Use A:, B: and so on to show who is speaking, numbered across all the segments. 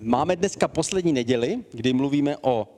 A: Máme dneska poslední neděli, kdy mluvíme o,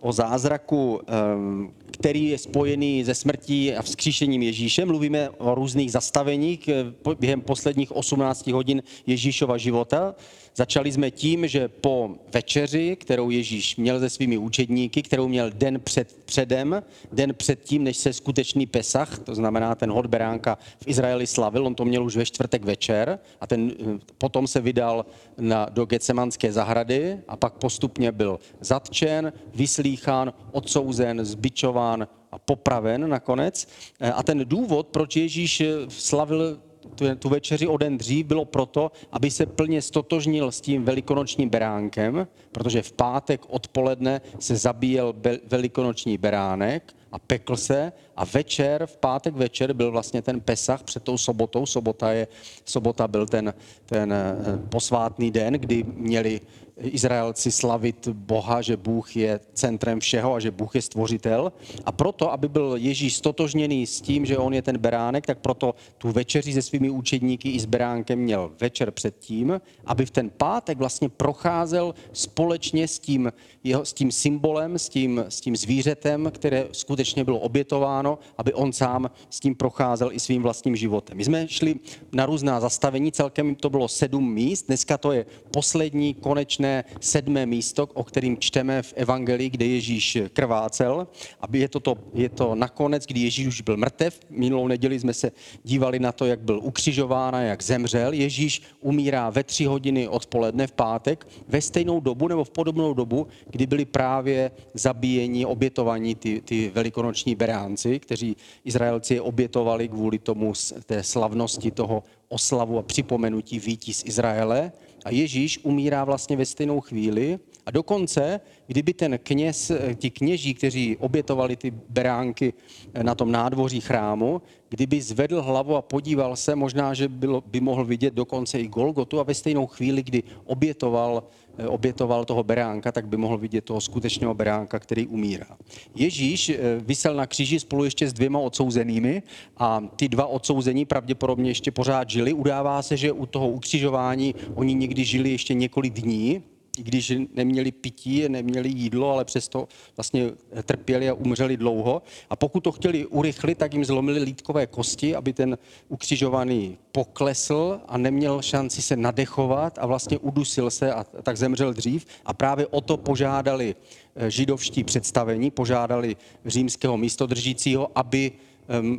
A: o zázraku, ehm, který je spojený se smrtí a vzkříšením Ježíše. Mluvíme o různých zastaveních eh, během posledních 18 hodin Ježíšova života. Začali jsme tím, že po večeři, kterou Ježíš měl se svými učedníky, kterou měl den před, předem, den před tím, než se skutečný Pesach, to znamená ten hod beránka v Izraeli slavil, on to měl už ve čtvrtek večer a ten eh, potom se vydal na, do Getsemanské zahrady a pak postupně byl zatčen, vyslýchán, odsouzen, zbičován a popraven nakonec. Eh, a ten důvod, proč Ježíš eh, slavil tu, tu večeři o den dřív bylo proto, aby se plně stotožnil s tím velikonočním beránkem, protože v pátek odpoledne se zabíjel velikonoční beránek a pekl se a večer, v pátek večer byl vlastně ten Pesach před tou sobotou. Sobota, je, sobota byl ten, ten eh, posvátný den, kdy měli Izraelci slavit Boha, že Bůh je centrem všeho a že Bůh je stvořitel. A proto, aby byl Ježíš stotožněný s tím, že on je ten beránek, tak proto tu večeři se svými učedníky i s beránkem měl večer předtím, aby v ten pátek vlastně procházel společně s tím, jeho, s tím symbolem, s tím, s tím zvířetem, které skutečně bylo obětováno, aby on sám s tím procházel i svým vlastním životem. My jsme šli na různá zastavení, celkem to bylo sedm míst, dneska to je poslední konečné sedmé místo, o kterým čteme v Evangelii, kde Ježíš krvácel. Aby je to, to, je to nakonec, kdy Ježíš už byl mrtev. Minulou neděli jsme se dívali na to, jak byl ukřižován a jak zemřel. Ježíš umírá ve tři hodiny odpoledne v pátek, ve stejnou dobu nebo v podobnou dobu, kdy byli právě zabíjeni, obětovaní ty, ty velikonoční beránci, kteří Izraelci je obětovali kvůli tomu té slavnosti toho oslavu a připomenutí vítí z Izraele. A Ježíš umírá vlastně ve stejnou chvíli. A dokonce, kdyby ten kněz, ti kněží, kteří obětovali ty beránky na tom nádvoří chrámu, kdyby zvedl hlavu a podíval se, možná, že bylo, by mohl vidět dokonce i Golgotu a ve stejnou chvíli, kdy obětoval, obětoval toho beránka, tak by mohl vidět toho skutečného beránka, který umírá. Ježíš eh, vysel na kříži spolu ještě s dvěma odsouzenými a ty dva odsouzení pravděpodobně ještě pořád žili. Udává se, že u toho ukřižování oni někdy žili ještě několik dní, když neměli pití, neměli jídlo, ale přesto vlastně trpěli a umřeli dlouho. A pokud to chtěli urychlit, tak jim zlomili lítkové kosti, aby ten ukřižovaný poklesl a neměl šanci se nadechovat a vlastně udusil se a tak zemřel dřív. A právě o to požádali eh, židovští představení, požádali římského místodržícího, aby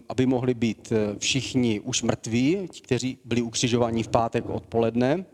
A: aby mohli být eh, všichni už mrtví, kteří byli ukřižováni v pátek odpoledne,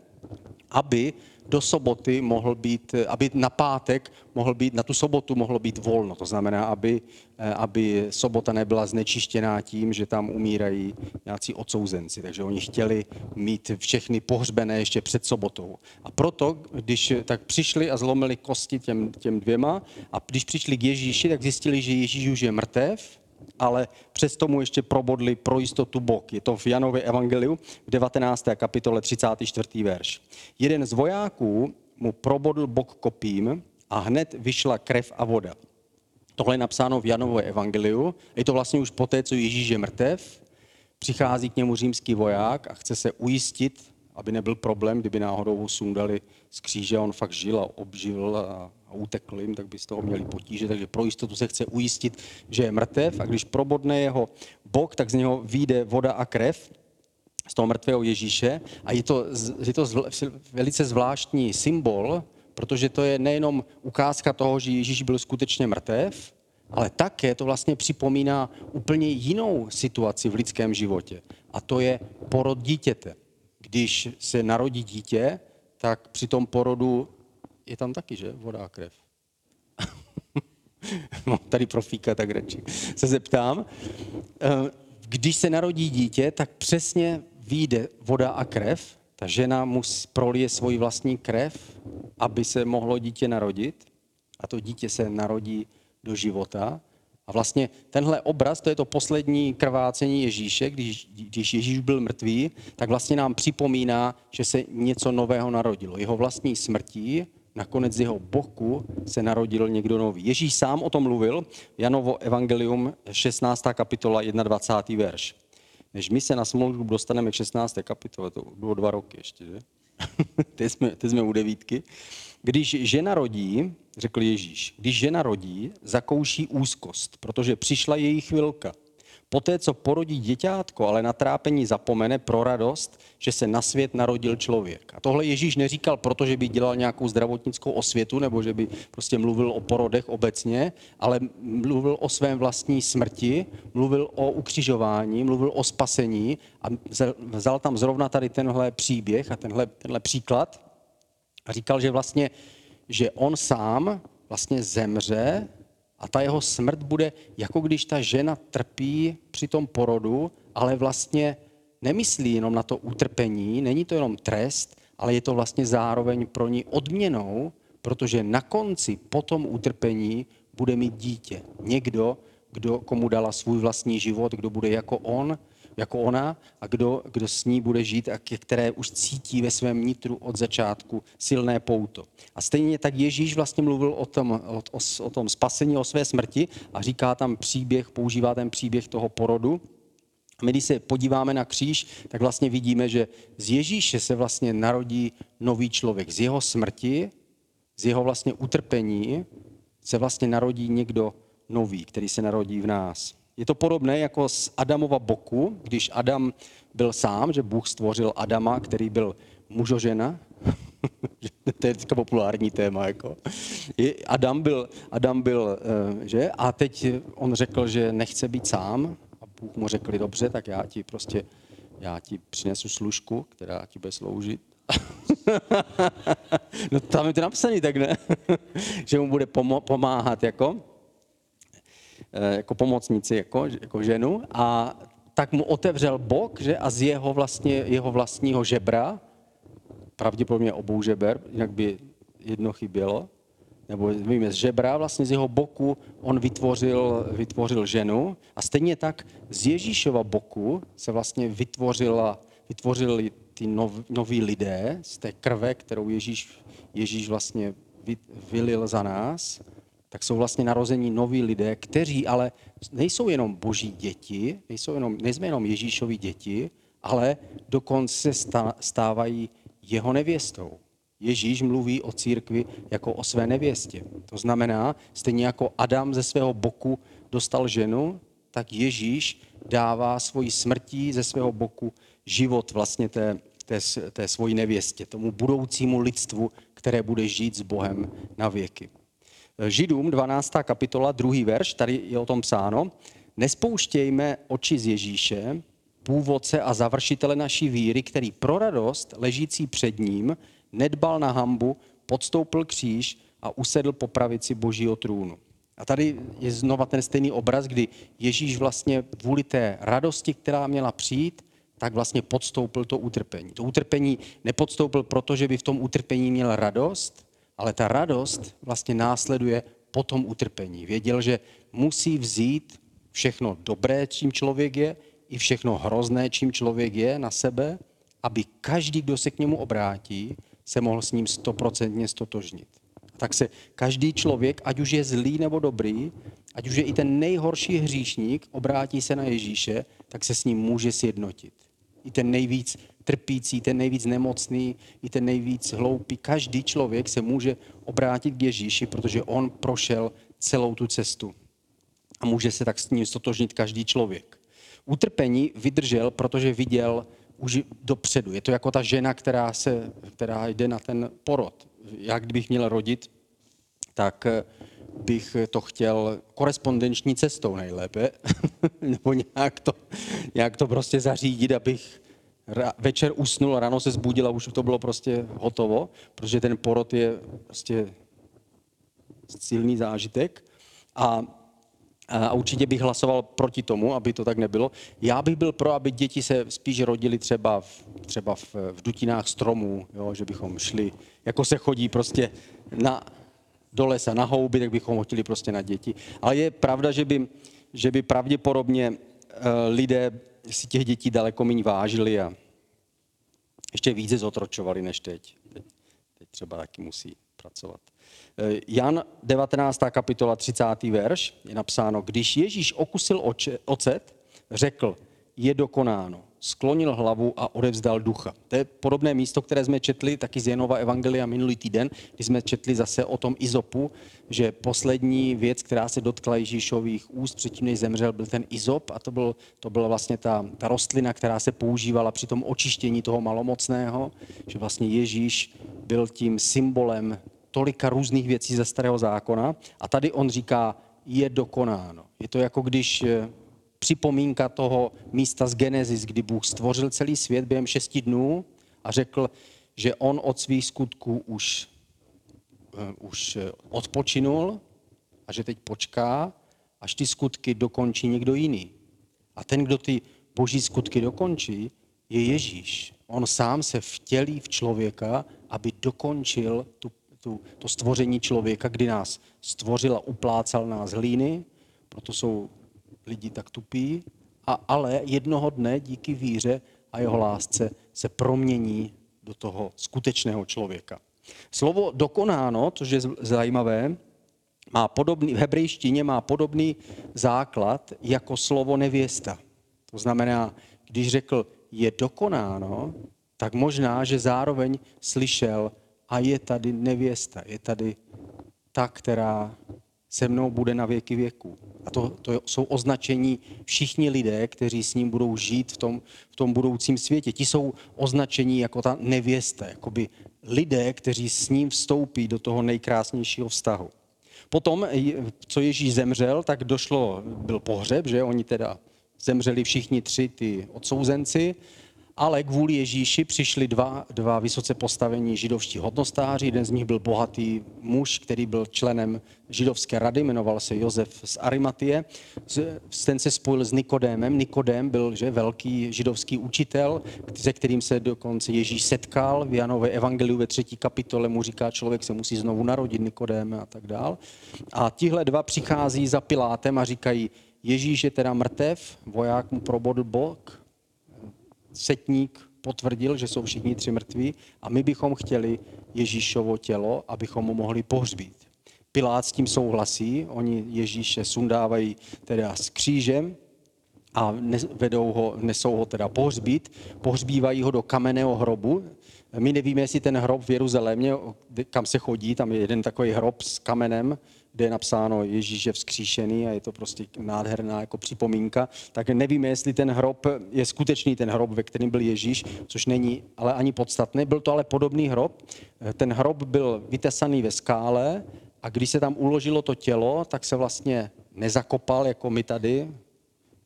A: aby do soboty mohl být, aby na pátek mohl být, na tu sobotu mohlo být volno. To znamená, aby, eh, aby sobota nebyla znečištěná tím, že tam umírají nějací odsouzenci. Takže oni chtěli mít všechny pohřbené ještě před sobotou. A proto, když tak přišli a zlomili kosti těm, těm dvěma, a když přišli k Ježíši, tak zjistili, že Ježíš už je mrtev, ale přesto mu ještě probodli pro jistotu bok. Je to v Janově evangeliu v 19. kapitole 34. verš. Jeden z vojáků mu probodl bok kopím a hned vyšla krev a voda. Tohle je napsáno v Janově evangeliu. Je to vlastně už poté, co Ježíš je mrtev. Přichází k němu římský voják a chce se ujistit, aby nebyl problém, kdyby náhodou ho sundali z kříže, on fakt žil a obživil a a utekl jim, tak by z toho měli potíže, takže pro jistotu se chce ujistit, že je mrtev a když probodne jeho bok, tak z něho vyjde voda a krev z toho mrtvého Ježíše a je to, je to velice zvláštní symbol, protože to je nejenom ukázka toho, že Ježíš byl skutečně mrtev, ale také to vlastně připomíná úplně jinou situaci v lidském životě. A to je porod dítěte. Když se narodí dítě, tak při tom porodu je tam taky, že? Voda a krev. no, tady profíka, tak radši se zeptám. Eh, když se narodí dítě, tak přesně vyjde voda a krev, Ta žena musí prolije svoji vlastní krev, aby se mohlo dítě narodit. A to dítě se narodí do života. A vlastně tenhle obraz, to je to poslední krvácení Ježíše, když, když Ježíš byl mrtvý, tak vlastně nám připomíná, že se něco nového narodilo. Jeho vlastní smrtí, nakonec z jeho boku se narodil někdo nový. Ježíš sám o tom mluvil, Janovo evangelium 16. kapitola 21. verš. Než my se na smlouvu dostaneme k 16. kapitole, to bylo dva roky ještě, že? teď, jsme, teď jsme u devítky. Když žena rodí, řekl Ježíš, když žena rodí, zakouší úzkost, protože přišla její chvilka. Poté, co porodí děťátko, ale na trápení zapomene pro radost, že se na svět narodil člověk. A tohle Ježíš neříkal, protože by dělal nějakou zdravotnickou osvětu, nebo že by prostě mluvil o porodech obecně, ale mluvil o svém vlastní smrti, mluvil o ukřižování, mluvil o spasení a vzal tam zrovna tady tenhle příběh a tenhle, tenhle příklad a říkal, že vlastně, že on sám vlastně zemře a ta jeho smrt bude, jako když ta žena trpí při tom porodu, ale vlastně nemyslí jenom na to utrpení, není to jenom trest, ale je to vlastně zároveň pro ní odměnou, protože na konci po tom utrpení bude mít dítě. Někdo, kdo, komu dala svůj vlastní život, kdo bude jako on, jako ona a kdo, kdo s ní bude žít a které už cítí ve svém nitru od začátku silné pouto. A stejně tak Ježíš vlastně mluvil o tom, o, o, o tom spasení, o své smrti a říká tam příběh, používá ten příběh toho porodu. A my, když se podíváme na kříž, tak vlastně vidíme, že z Ježíše se vlastně narodí nový člověk. Z jeho smrti, z jeho vlastně utrpení se vlastně narodí někdo nový, který se narodí v nás. Je to podobné jako z Adamova boku, když Adam byl sám, že Bůh stvořil Adama, který byl mužožena. to je teďka populární téma. Jako. Adam byl, Adam byl, eh, že? A teď on řekl, že nechce být sám. A Bůh mu řekl, dobře, tak já ti prostě, já ti přinesu služku, která ti bude sloužit. no tam je to napsané, tak ne? že mu bude pomáhat, jako. Eh, jako pomocnici, jako, jako ženu. A tak mu otevřel bok, že a z jeho, vlastně, jeho vlastního žebra, pravděpodobně obou žeber, jinak by jedno chybělo, nebo víme, z žebra, vlastně z jeho boku on vytvořil, vytvořil ženu. A stejně tak z Ježíšova boku se vlastně vytvořila, vytvořili ty nov, noví lidé z té krve, kterou Ježíš, Ježíš vlastně vylil za nás tak jsou vlastně narození noví lidé, kteří ale nejsou jenom boží děti, nejsou jenom, nejsme jenom Ježíšovi děti, ale dokonce stávají jeho nevěstou. Ježíš mluví o církvi jako o své nevěstě. To znamená, stejně jako Adam ze svého boku dostal ženu, tak Ježíš dává svoji smrtí ze svého boku život vlastně té, té, té svojí nevěstě, tomu budoucímu lidstvu, které bude žít s Bohem na věky. Židům 12. kapitola, druhý verš, tady je o tom psáno. Nespouštějme oči z Ježíše, původce a završitele naší víry, který pro radost ležící před ním nedbal na hambu, podstoupil kříž a usedl po pravici božího trůnu. A tady je znova ten stejný obraz, kdy Ježíš vlastně kvůli té radosti, která měla přijít, tak vlastně podstoupil to utrpení. To utrpení nepodstoupil, protože by v tom utrpení měl radost, ale ta radost vlastně následuje po tom utrpení. Věděl, že musí vzít všechno dobré, čím člověk je, i všechno hrozné, čím člověk je na sebe, aby každý, kdo se k němu obrátí, se mohl s ním stoprocentně stotožnit. Tak se každý člověk, ať už je zlý nebo dobrý, ať už je i ten nejhorší hříšník, obrátí se na Ježíše, tak se s ním může sjednotit. I ten nejvíc trpící, ten nejvíc nemocný, i ten nejvíc hloupý. Každý člověk se může obrátit k Ježíši, protože on prošel celou tu cestu. A může se tak s ním stotožnit každý člověk. Utrpení vydržel, protože viděl už dopředu. Je to jako ta žena, která, se, která jde na ten porod. Já kdybych měl rodit, tak bych to chtěl korespondenční cestou nejlépe, nebo nějak to, nějak to prostě zařídit, abych večer usnul, ráno se zbudil a už to bylo prostě hotovo, protože ten porod je prostě silný zážitek. A A určitě bych hlasoval proti tomu, aby to tak nebylo. Já bych byl pro, aby děti se spíš rodily třeba v, třeba v, v dutinách stromů, jo, že bychom šli, jako se chodí prostě na, do lesa na houby, tak bychom chtěli prostě na děti. Ale je pravda, že by, že by pravděpodobně uh, lidé si těch dětí daleko méně vážili a ještě více zotročovali než teď. teď. Teď třeba taky musí pracovat. Eh, Jan 19. kapitola 30. verš je napsáno, když Ježíš okusil ocet, řekl, je dokonáno. Sklonil hlavu a odevzdal ducha. To je podobné místo, které jsme četli taky z Janova Evangelia minulý týden, kdy jsme četli zase o tom izopu, že poslední věc, která se dotkla Ježíšových úst předtím, než zemřel, byl ten izop a to, byl, to byla vlastně ta, ta rostlina, která se používala při tom očištění toho malomocného, že vlastně Ježíš byl tím symbolem tolika různých věcí ze starého zákona a tady on říká, je dokonáno. Je to jako když eh, připomínka toho místa z Genesis, kdy Bůh stvořil celý svět během šesti dnů a řekl, že on od svých skutků už, uh, už eh, odpočinul a že teď počká, až ty skutky dokončí někdo jiný. A ten, kdo ty boží skutky dokončí, je Ježíš. On sám se vtělí v člověka, aby dokončil tu tu, to stvoření člověka, kdy nás stvořil a uplácal nás hlíny, proto jsou lidi tak tupí, a ale jednoho dne díky víře a jeho lásce se promění do toho skutečného člověka. Slovo dokonáno, což je zajímavé, má podobný, v hebrejštině má podobný základ jako slovo nevěsta. To znamená, když řekl je dokonáno, tak možná, že zároveň slyšel a je tady nevěsta, je tady ta, která se mnou bude na věky věků. A to, to jsou označení všichni lidé, kteří s ním budou žít v tom, v tom budoucím světě. Ti jsou označení jako ta nevěsta, jakoby lidé, kteří s ním vstoupí do toho nejkrásnějšího vztahu. Potom, co Ježíš zemřel, tak došlo, byl pohřeb, že oni teda zemřeli všichni tři ty odsouzenci ale kvůli Ježíši přišli dva, dva vysoce postavení židovští hodnostáři. Jeden z nich byl bohatý muž, který byl členem židovské rady, jmenoval se Josef z Arimatie. Ten se spojil s Nikodémem. Nikodém byl že, velký židovský učitel, se kterým se dokonce Ježíš setkal. V Janové evangeliu ve třetí kapitole mu říká, člověk se musí znovu narodit, Nikodém a tak dál. A tihle dva přichází za Pilátem a říkají, Ježíš je teda mrtev, voják mu probodl bok, setník potvrdil, že jsou všichni tři mrtví a my bychom chtěli Ježíšovo tělo, abychom ho mohli pohřbít. Pilát s tím souhlasí, oni Ježíše sundávají teda s křížem a vedou ho, nesou ho teda pohřbít, pohřbívají ho do kamenného hrobu. My nevíme, jestli ten hrob v Jeruzalémě, kam se chodí, tam je jeden takový hrob s kamenem, kde je napsáno Ježíš je vzkříšený a je to prostě nádherná jako připomínka, tak nevíme, jestli ten hrob je skutečný ten hrob, ve kterém byl Ježíš, což není ale ani podstatné. Byl to ale podobný hrob. Ten hrob byl vytesaný ve skále a když se tam uložilo to tělo, tak se vlastně nezakopal, jako my tady,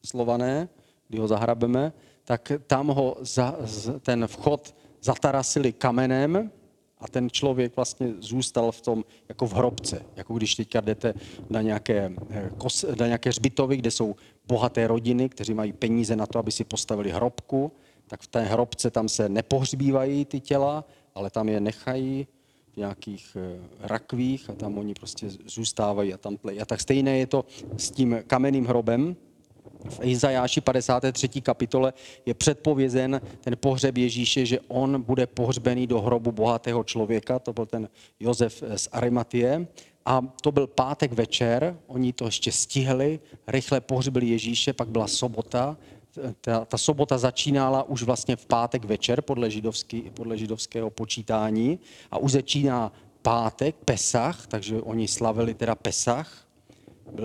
A: slované, kdy ho zahrabeme, tak tam ho za, ten vchod zatarasili kamenem, a ten člověk vlastně zůstal v tom jako v hrobce. Jako když teďka jdete na nějaké, eh, na nějaké hřbitovy, kde jsou bohaté rodiny, kteří mají peníze na to, aby si postavili hrobku, tak v té hrobce tam se nepohřbívají ty těla, ale tam je nechají v nějakých eh, rakvích a tam oni prostě zůstávají a tam plejí. A tak stejné je to s tím kamenným hrobem, v Izajáši 53. kapitole je předpovězen ten pohřeb Ježíše, že on bude pohřbený do hrobu bohatého člověka, to byl ten Josef z Arimatie. A to byl pátek večer, oni to ještě stihli, rychle pohřbili Ježíše, pak byla sobota, ta, ta sobota začínala už vlastně v pátek večer podle, židovský, podle židovského počítání. A už začíná pátek, Pesach, takže oni slavili teda Pesach,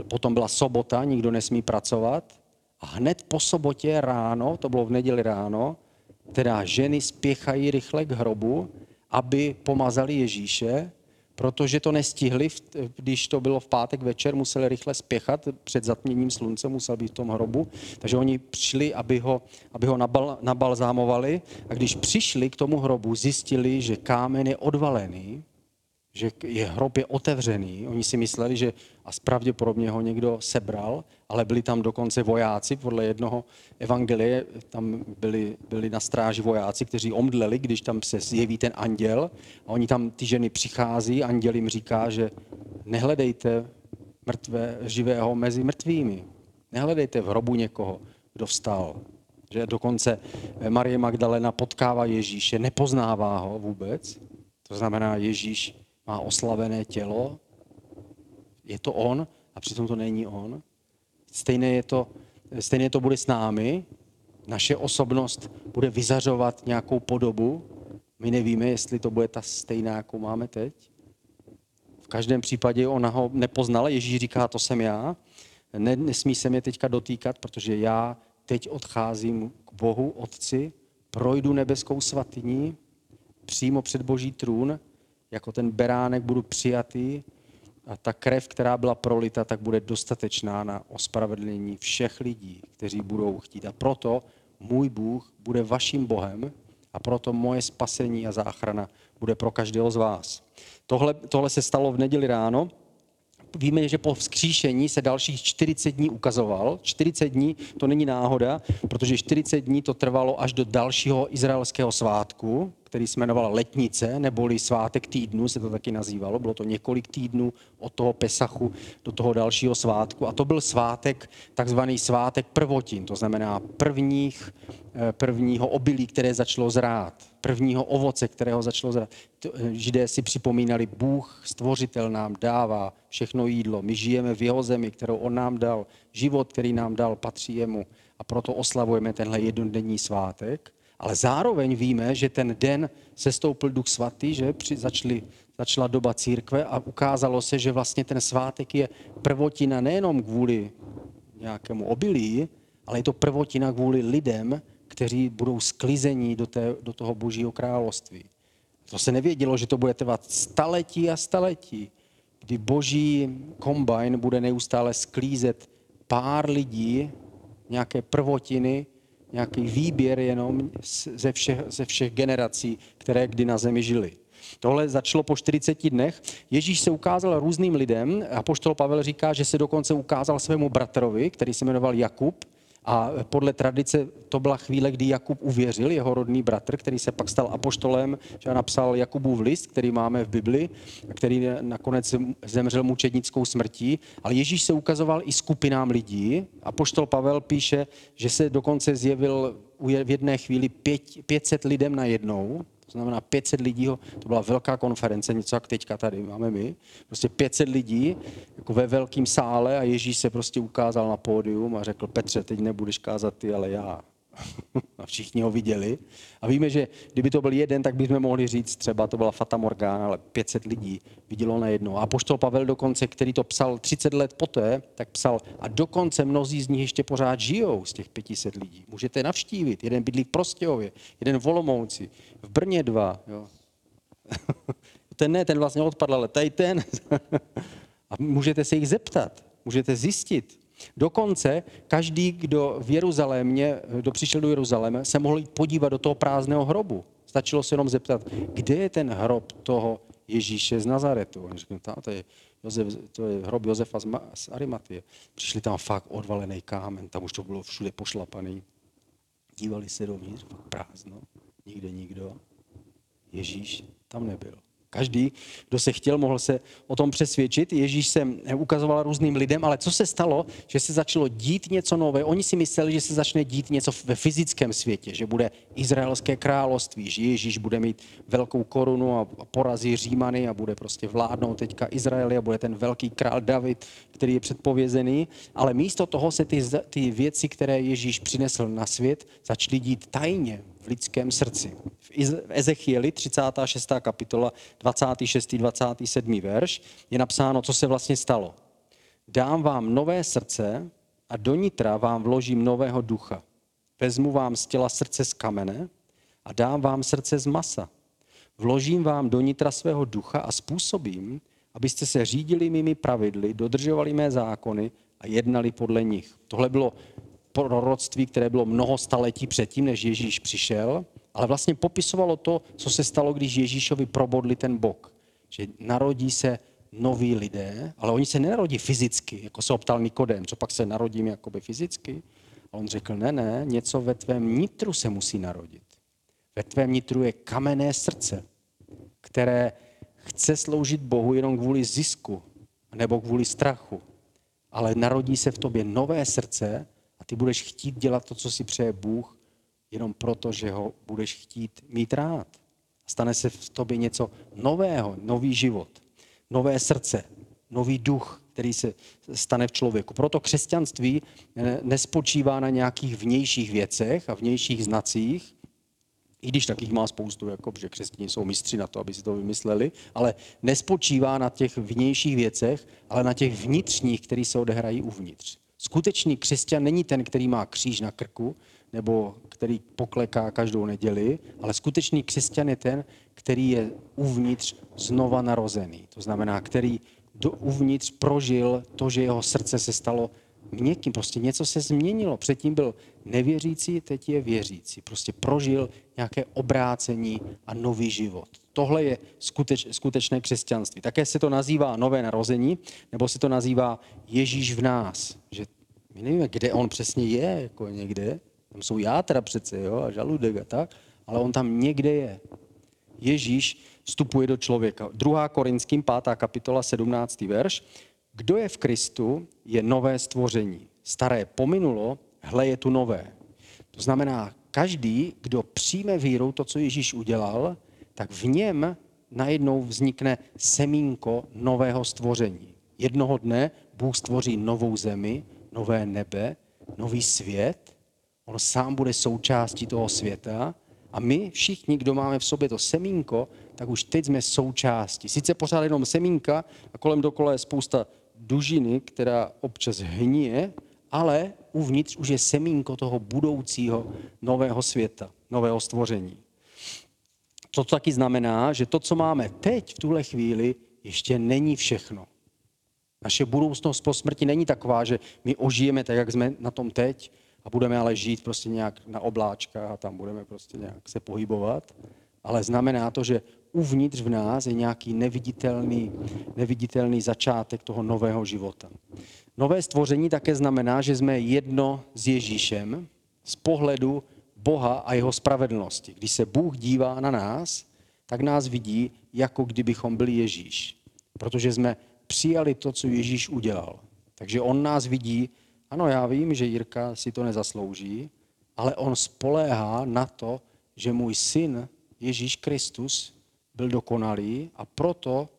A: potom byla sobota, nikdo nesmí pracovat a hned po sobotě ráno, to bylo v neděli ráno, teda ženy spěchají rychle k hrobu, aby pomazali Ježíše, protože to nestihli, když to bylo v pátek večer, museli rychle spěchat, před zatměním slunce musel být v tom hrobu, takže oni přišli, aby ho, aby ho nabal, nabalzámovali a když přišli k tomu hrobu, zjistili, že kámen je odvalený, že je hrob je otevřený. Oni si mysleli, že a pravděpodobně ho někdo sebral, ale byli tam dokonce vojáci, podle jednoho evangelie, tam byli, byli na stráži vojáci, kteří omdleli, když tam se zjeví ten anděl a oni tam, ty ženy přichází, anděl jim říká, že nehledejte mrtvé, živého mezi mrtvými. Nehledejte v hrobu někoho, kdo vstal. Že dokonce Marie Magdalena potkává Ježíše, nepoznává ho vůbec. To znamená, Ježíš má oslavené tělo, je to on a přitom to není on. Stejné, je to, stejně to bude s námi. Naše osobnost bude vyzařovat nějakou podobu. My nevíme, jestli to bude ta stejná, jakou máme teď. V každém případě ona ho nepoznala. Ježíš říká, to jsem já. Ne, nesmí se mě teďka dotýkat, protože já teď odcházím k Bohu Otci, projdu nebeskou svatyní, přímo před Boží trůn, jako ten beránek budu přijatý ta krev, která byla prolita, tak bude dostatečná na ospravedlnění všech lidí, kteří budou chtít. A proto můj Bůh bude vaším Bohem a proto moje spasení a záchrana bude pro každého z vás. Tohle, tohle se stalo v neděli ráno. Víme, že po vzkříšení se dalších 40 dní ukazoval. 40 dní to není náhoda, protože 40 dní to trvalo až do dalšího izraelského svátku, který se jmenoval Letnice, neboli svátek týdnu, se to taky nazývalo. Bylo to několik týdnů od toho Pesachu do toho dalšího svátku. A to byl svátek, takzvaný svátek prvotin, to znamená prvních, eh, prvního obilí, které začalo zrát, prvního ovoce, kterého začalo zrát. Eh, Židé si připomínali, Bůh, stvořitel nám dává všechno jídlo. My žijeme v jeho zemi, kterou on nám dal. Život, který nám dal, patří jemu. A proto oslavujeme tenhle jednodenní svátek. Ale zároveň víme, že ten den se stoupil Duch Svatý, že při, začali, začala doba církve a ukázalo se, že vlastně ten svátek je prvotina nejenom kvůli nějakému obilí, ale je to prvotina kvůli lidem, kteří budou sklizení do, té, do toho božího království. To se nevědělo, že to bude trvat staletí a staletí, kdy boží kombajn bude neustále sklízet pár lidí, nějaké prvotiny, nějaký výběr jenom ze všech, ze všech generací, které kdy na zemi žili. Tohle začalo po 40 dnech. Ježíš se ukázal různým lidem. A poštol Pavel říká, že se dokonce ukázal svému bratrovi, který se jmenoval Jakub, a podle tradice to byla chvíle, kdy Jakub uvěřil, jeho rodný bratr, který se pak stal apoštolem, že napsal Jakubův list, který máme v Bibli, který nakonec zemřel mučednickou smrtí. Ale Ježíš se ukazoval i skupinám lidí. Apoštol Pavel píše, že se dokonce zjevil v jedné chvíli 500 lidem na jednou, to znamená 500 lidí, to byla velká konference, něco jak teďka tady máme my. Prostě 500 lidí jako ve velkém sále a Ježíš se prostě ukázal na pódium a řekl, Petře, teď nebudeš kázat ty, ale já. A všichni ho viděli. A víme, že kdyby to byl jeden, tak bychom mohli říct, třeba to byla Fata Morgana, ale 500 lidí vidělo na jedno. A poštol Pavel dokonce, který to psal 30 let poté, tak psal, a dokonce mnozí z nich ještě pořád žijou z těch 500 lidí. Můžete navštívit. Jeden bydlí v Prostějově, jeden v Volomouci, v Brně dva. Jo. ten ne, ten vlastně odpadl, ale tady ten. a můžete se jich zeptat, můžete zjistit, Dokonce každý, kdo v Jeruzalémě, kdo přišel do Jeruzaléma, se mohl podívat do toho prázdného hrobu. Stačilo se jenom zeptat, kde je ten hrob toho Ježíše z Nazaretu. Oni řekli, to je, Josef, to je hrob Josefa z Arimatie. Přišli tam fakt odvalený kámen, tam už to bylo všude pošlapaný. Dívali se dovnitř, prázdno, nikde nikdo. Ježíš tam nebyl. Každý, kdo se chtěl, mohl se o tom přesvědčit. Ježíš se ukazoval různým lidem, ale co se stalo, že se začalo dít něco nové. Oni si mysleli, že se začne dít něco ve fyzickém světě, že bude izraelské království, že Ježíš bude mít velkou korunu a porazí Římany a bude prostě vládnout teďka Izraeli a bude ten velký král David, který je předpovězený. Ale místo toho se ty, ty věci, které Ježíš přinesl na svět, začaly dít tajně, lidském srdci. V Ezechieli 36. kapitola 26. 27. verš je napsáno, co se vlastně stalo. Dám vám nové srdce a do nitra vám vložím nového ducha. Vezmu vám z těla srdce z kamene a dám vám srdce z masa. Vložím vám do nitra svého ducha a způsobím, abyste se řídili mými pravidly, dodržovali mé zákony a jednali podle nich. Tohle bylo proroctví, které bylo mnoho staletí předtím, než Ježíš přišel, ale vlastně popisovalo to, co se stalo, když Ježíšovi probodli ten bok. Že narodí se noví lidé, ale oni se nenarodí fyzicky, jako se optal Nikodem, co pak se narodím jakoby fyzicky. A on řekl, ne, ne, něco ve tvém nitru se musí narodit. Ve tvém nitru je kamenné srdce, které chce sloužit Bohu jenom kvůli zisku nebo kvůli strachu. Ale narodí se v tobě nové srdce ty budeš chtít dělat to, co si přeje Bůh, jenom proto, že ho budeš chtít mít rád. Stane se v tobě něco nového, nový život, nové srdce, nový duch, který se stane v člověku. Proto křesťanství nespočívá na nějakých vnějších věcech a vnějších znacích, i když takých má spoustu, jako, že křesťané jsou mistři na to, aby si to vymysleli, ale nespočívá na těch vnějších věcech, ale na těch vnitřních, které se odehrají uvnitř. Skutečný křesťan není ten, který má kříž na krku, nebo který pokleká každou neděli, ale skutečný křesťan je ten, který je uvnitř znova narozený. To znamená, který do, uvnitř prožil to, že jeho srdce se stalo měkkým. Prostě něco se změnilo. Předtím byl nevěřící, teď je věřící. Prostě prožil nějaké obrácení a nový život. Tohle je skuteč, skutečné křesťanství. Také se to nazývá nové narození, nebo se to nazývá Ježíš v nás. Že my nevíme, kde on přesně je, jako někde. Tam jsou játra přece, jo, a žaludek a tak, ale on tam někde je. Ježíš vstupuje do člověka. 2. Korinským 5. kapitola 17. verš. Kdo je v Kristu, je nové stvoření. Staré pominulo, hle je tu nové. To znamená, každý, kdo přijme vírou to, co Ježíš udělal, tak v něm najednou vznikne semínko nového stvoření. Jednoho dne Bůh stvoří novou zemi, nové nebe, nový svět. On sám bude součástí toho světa a my všichni, kdo máme v sobě to semínko, tak už teď jsme součástí. Sice pořád jenom semínka a kolem dokola je spousta dužiny, která občas hníje, ale uvnitř už je semínko toho budoucího nového světa, nového stvoření. To taky znamená, že to, co máme teď v tuhle chvíli, ještě není všechno. Naše budoucnost po smrti není taková, že my ožijeme tak, jak jsme na tom teď a budeme ale žít prostě nějak na obláčkách a tam budeme prostě nějak se pohybovat. Ale znamená to, že uvnitř v nás je nějaký neviditelný, neviditelný začátek toho nového života. Nové stvoření také znamená, že jsme jedno s Ježíšem z pohledu Boha a jeho spravedlnosti. Když se Bůh dívá na nás, tak nás vidí, jako kdybychom byli Ježíš. Protože jsme přijali to, co Ježíš udělal. Takže on nás vidí, ano, já vím, že Jirka si to nezaslouží, ale on spoléhá na to, že můj syn Ježíš Kristus byl dokonalý a proto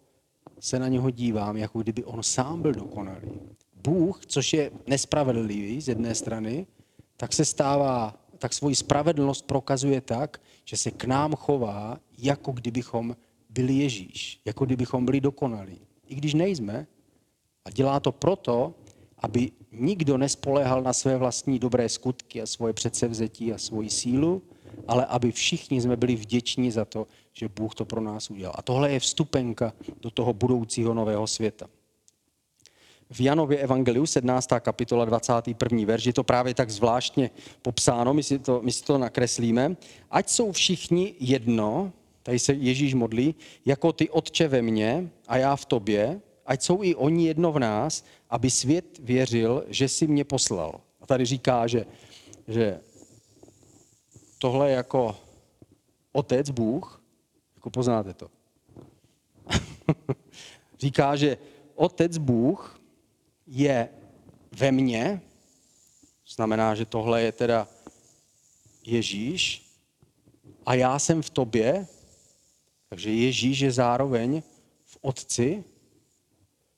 A: se na něho dívám, jako kdyby on sám byl dokonalý. Bůh, což je nespravedlivý z jedné strany, tak se stává, tak svoji spravedlnost prokazuje tak, že se k nám chová, jako kdybychom byli Ježíš, jako kdybychom byli dokonalí. I když nejsme. A dělá to proto, aby nikdo nespoléhal na své vlastní dobré skutky a svoje předsevzetí a svoji sílu, ale aby všichni jsme byli vděční za to, že Bůh to pro nás udělal. A tohle je vstupenka do toho budoucího nového světa. V Janově Evangeliu 17. kapitola 21. verš je to právě tak zvláštně popsáno, my si to, my si to nakreslíme. Ať jsou všichni jedno, tady se Ježíš modlí, jako ty otče ve mně a já v tobě, ať jsou i oni jedno v nás, aby svět věřil, že si mě poslal. A tady říká, že, že tohle jako otec Bůh, jako poznáte to. Říká, že otec Bůh je ve mně, znamená, že tohle je teda Ježíš a já jsem v tobě, takže Ježíš je zároveň v Otci,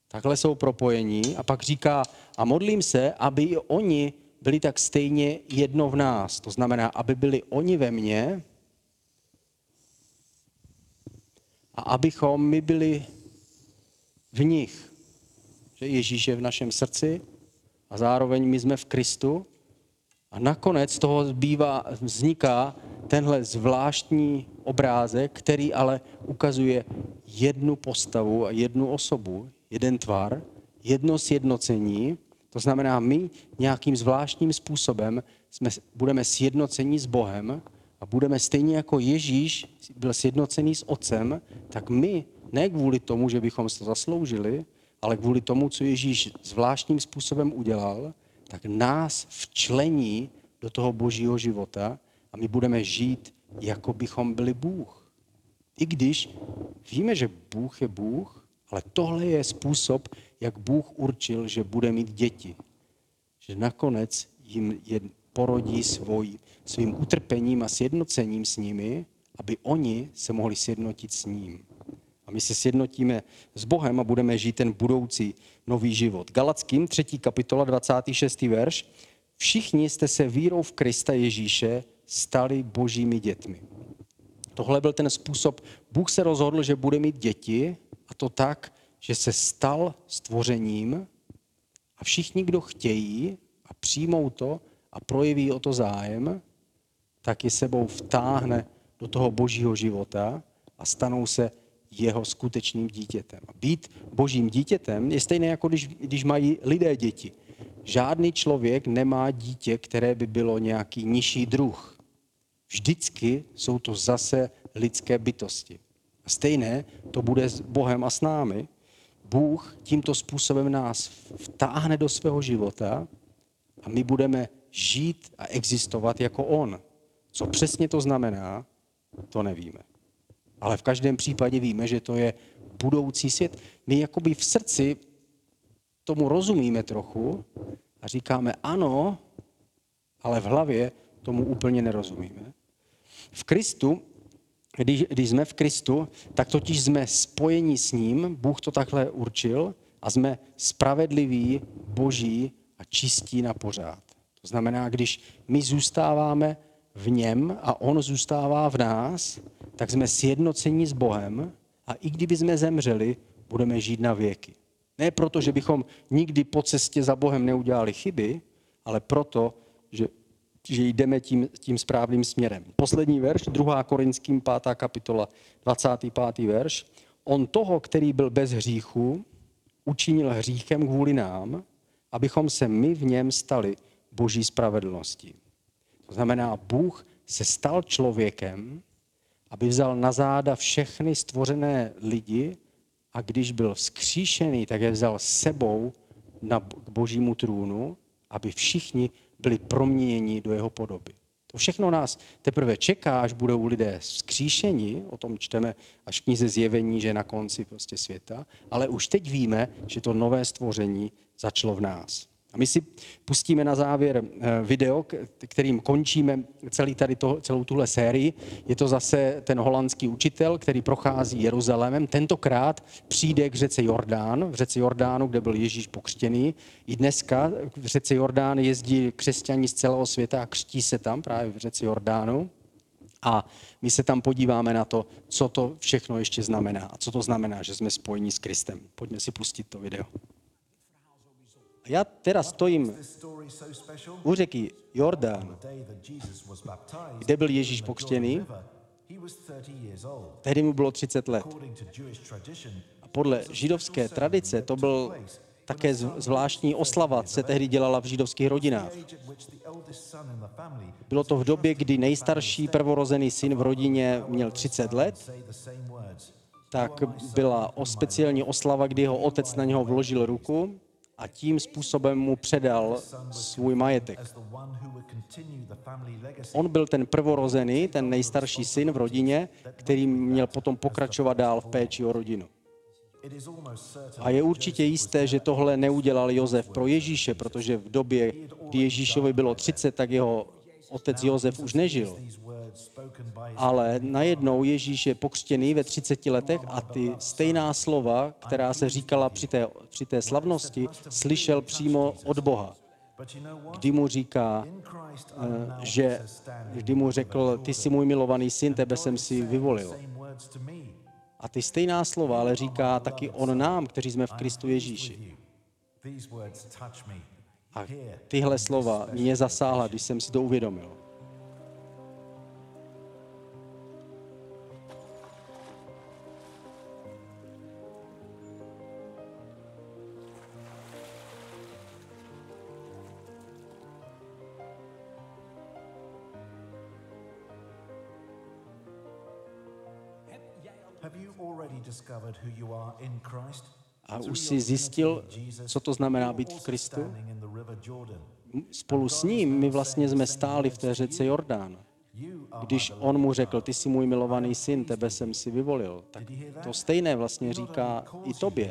A: takhle jsou propojení a pak říká, a modlím se, aby i oni byli tak stejně jedno v nás. To znamená, aby byli oni ve mně a abychom my byli v nich. Že Ježíš je v našem srdci a zároveň my jsme v Kristu. A nakonec z toho zbývá, vzniká tenhle zvláštní obrázek, který ale ukazuje jednu postavu a jednu osobu, jeden tvar, jedno sjednocení, to znamená, my nějakým zvláštním způsobem jsme, budeme sjednocení s Bohem a budeme stejně jako Ježíš byl sjednocený s Otcem, tak my Ne kvůli tomu, že bychom se zasloužili, ale kvůli tomu, co Ježíš zvláštním způsobem udělal, tak nás včlení do toho božího života a my budeme žít, jako bychom byli Bůh. I když víme, že Bůh je Bůh, ale tohle je způsob, jak Bůh určil, že bude mít děti. Že nakonec jim je porodí svoj, svým utrpením a sjednocením s nimi, aby oni se mohli sjednotit s ním. My se sjednotíme s Bohem a budeme žít ten budoucí nový život. Galackým 3. kapitola 26. verš. Všichni jste se vírou v Krista Ježíše stali božími dětmi. Tohle byl ten způsob. Bůh se rozhodl, že bude mít děti a to tak, že se stal stvořením a všichni, kdo chtějí a přijmou to a projeví o to zájem, tak je sebou vtáhne do toho božího života a stanou se jeho skutečným dítětem. Být božím dítětem je stejné, jako když, když mají lidé děti. Žádný člověk nemá dítě, které by bylo nějaký nižší druh. Vždycky jsou to zase lidské bytosti. A stejné to bude s Bohem a s námi. Bůh tímto způsobem nás vtáhne do svého života a my budeme žít a existovat jako On. Co přesně to znamená, to nevíme. Ale v každém případě víme, že to je budoucí svět. My jakoby v srdci tomu rozumíme trochu a říkáme ano, ale v hlavě tomu úplně nerozumíme. V Kristu, když, když jsme v Kristu, tak totiž jsme spojeni s ním, Bůh to takhle určil, a jsme spravedliví, boží a čistí na pořád. To znamená, když my zůstáváme v něm a on zůstává v nás, tak jsme sjednoceni s Bohem a i kdyby jsme zemřeli, budeme žít na věky. Ne proto, že bychom nikdy po cestě za Bohem neudělali chyby, ale proto, že, že jdeme tím, tím správným směrem. Poslední verš, 2. Korinským 5. kapitola, 25. verš. On toho, který byl bez hříchu, učinil hříchem kvůli nám, abychom se my v něm stali boží spravedlností. To znamená, Bůh se stal člověkem, aby vzal na záda všechny stvořené lidi a když byl vzkříšený, tak je vzal sebou na, k božímu trůnu, aby všichni byli proměněni do jeho podoby. To všechno nás teprve čeká, až budou lidé vzkříšeni, o tom čteme až v knize zjevení, že na konci prostě světa, ale už teď víme, že to nové stvoření začalo v nás. A my si pustíme na závěr eh, video, kterým končíme celý tady to, celou tuhle sérii. Je to zase ten holandský učitel, který prochází Jeruzalémem. Tentokrát přijde k řece Jordán, v řece Jordánu, kde byl Ježíš pokřtěný. I dneska v řece Jordán jezdí křesťani z celého světa a křtí se tam právě v řece Jordánu. A my se tam podíváme na to, co to všechno ještě znamená. A co to znamená, že jsme spojení s Kristem. Pojďme si pustit to video. A já teda stojím u řeky Jordán, kde byl Ježíš pokřtěný. Tehdy mu bylo 30 let. A podle židovské tradice to byl také zvláštní oslava, se tehdy dělala v židovských rodinách. Bylo to v době, kdy nejstarší prvorozený syn v rodině měl 30 let, tak byla o speciální oslava, kdy jeho otec na něho vložil ruku a tím způsobem mu předal svůj majetek. On byl ten prvorozený, ten nejstarší syn v rodině, který měl potom pokračovat dál v péči o rodinu. A je určitě jisté, že tohle neudělal Jozef pro Ježíše, protože v době, kdy Ježíšovi bylo 30, tak jeho otec Jozef už nežil. Ale najednou Ježíš je pokřtěný ve 30 letech a ty stejná slova, která se říkala při té, při té slavnosti, slyšel přímo od Boha. Kdy mu říká, eh, že kdy mu řekl, ty jsi můj milovaný syn, tebe jsem si vyvolil. A ty stejná slova ale říká taky on nám, kteří jsme v Kristu Ježíši. A tyhle slova mě zasáhla, když jsem si to uvědomil. A už si zjistil, co to znamená být v Kristu? Spolu s ním my vlastně jsme stáli v té řece Jordán. Když on mu řekl, ty jsi můj milovaný syn, tebe jsem si vyvolil, tak to stejné vlastně říká i tobě,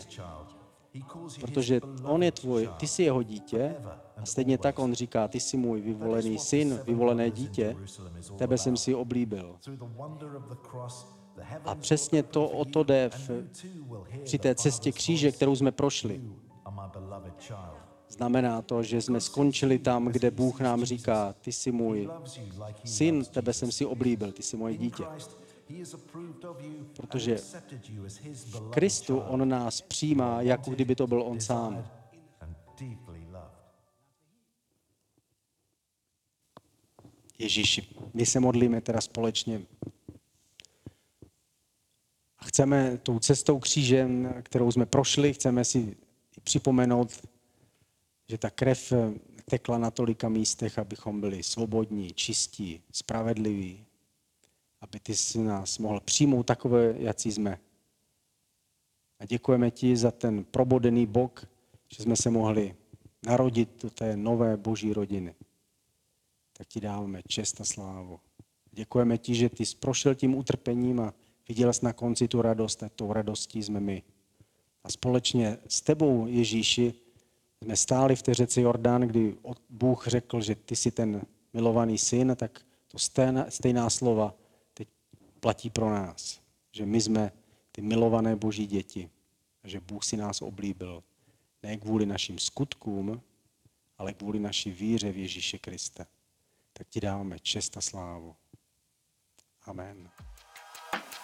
A: protože on je tvůj, ty jsi jeho dítě. a stejně tak on říká, ty jsi můj vyvolený syn, vyvolené dítě, tebe jsem si oblíbil. A přesně to o to jde v, při té cestě kříže, kterou jsme prošli. Znamená to, že jsme skončili tam, kde Bůh nám říká, ty jsi můj syn, tebe jsem si oblíbil, ty jsi moje dítě. Protože
B: beloved
A: Kristu on nás přijímá, jako kdyby to byl on sám. Ježíši, my se modlíme teda společně. A chceme tou cestou křížem, kterou jsme prošli, chceme si připomenout, že ta krev tekla na tolika místech, abychom byli svobodní, čistí, spravedliví, aby ty si nás mohl přijmout takové, jací jsme. A děkujeme ti za ten probodený bok, že jsme se mohli narodit do té nové boží rodiny tak ti dáváme čest a slávu. Děkujeme ti, že ty jsi prošel tím utrpením a viděl jsi na konci tu radost a tou radostí jsme my. A společně s tebou, Ježíši, jsme stáli v té řece Jordán, kdy Bůh řekl, že ty jsi ten milovaný syn, tak to stejná, stejná slova teď platí pro nás. Že my jsme ty milované boží děti. A že Bůh si nás oblíbil. Ne kvůli našim skutkům, ale kvůli naší víře v Ježíše Krista tak ti dáváme čest a slávu. Amen.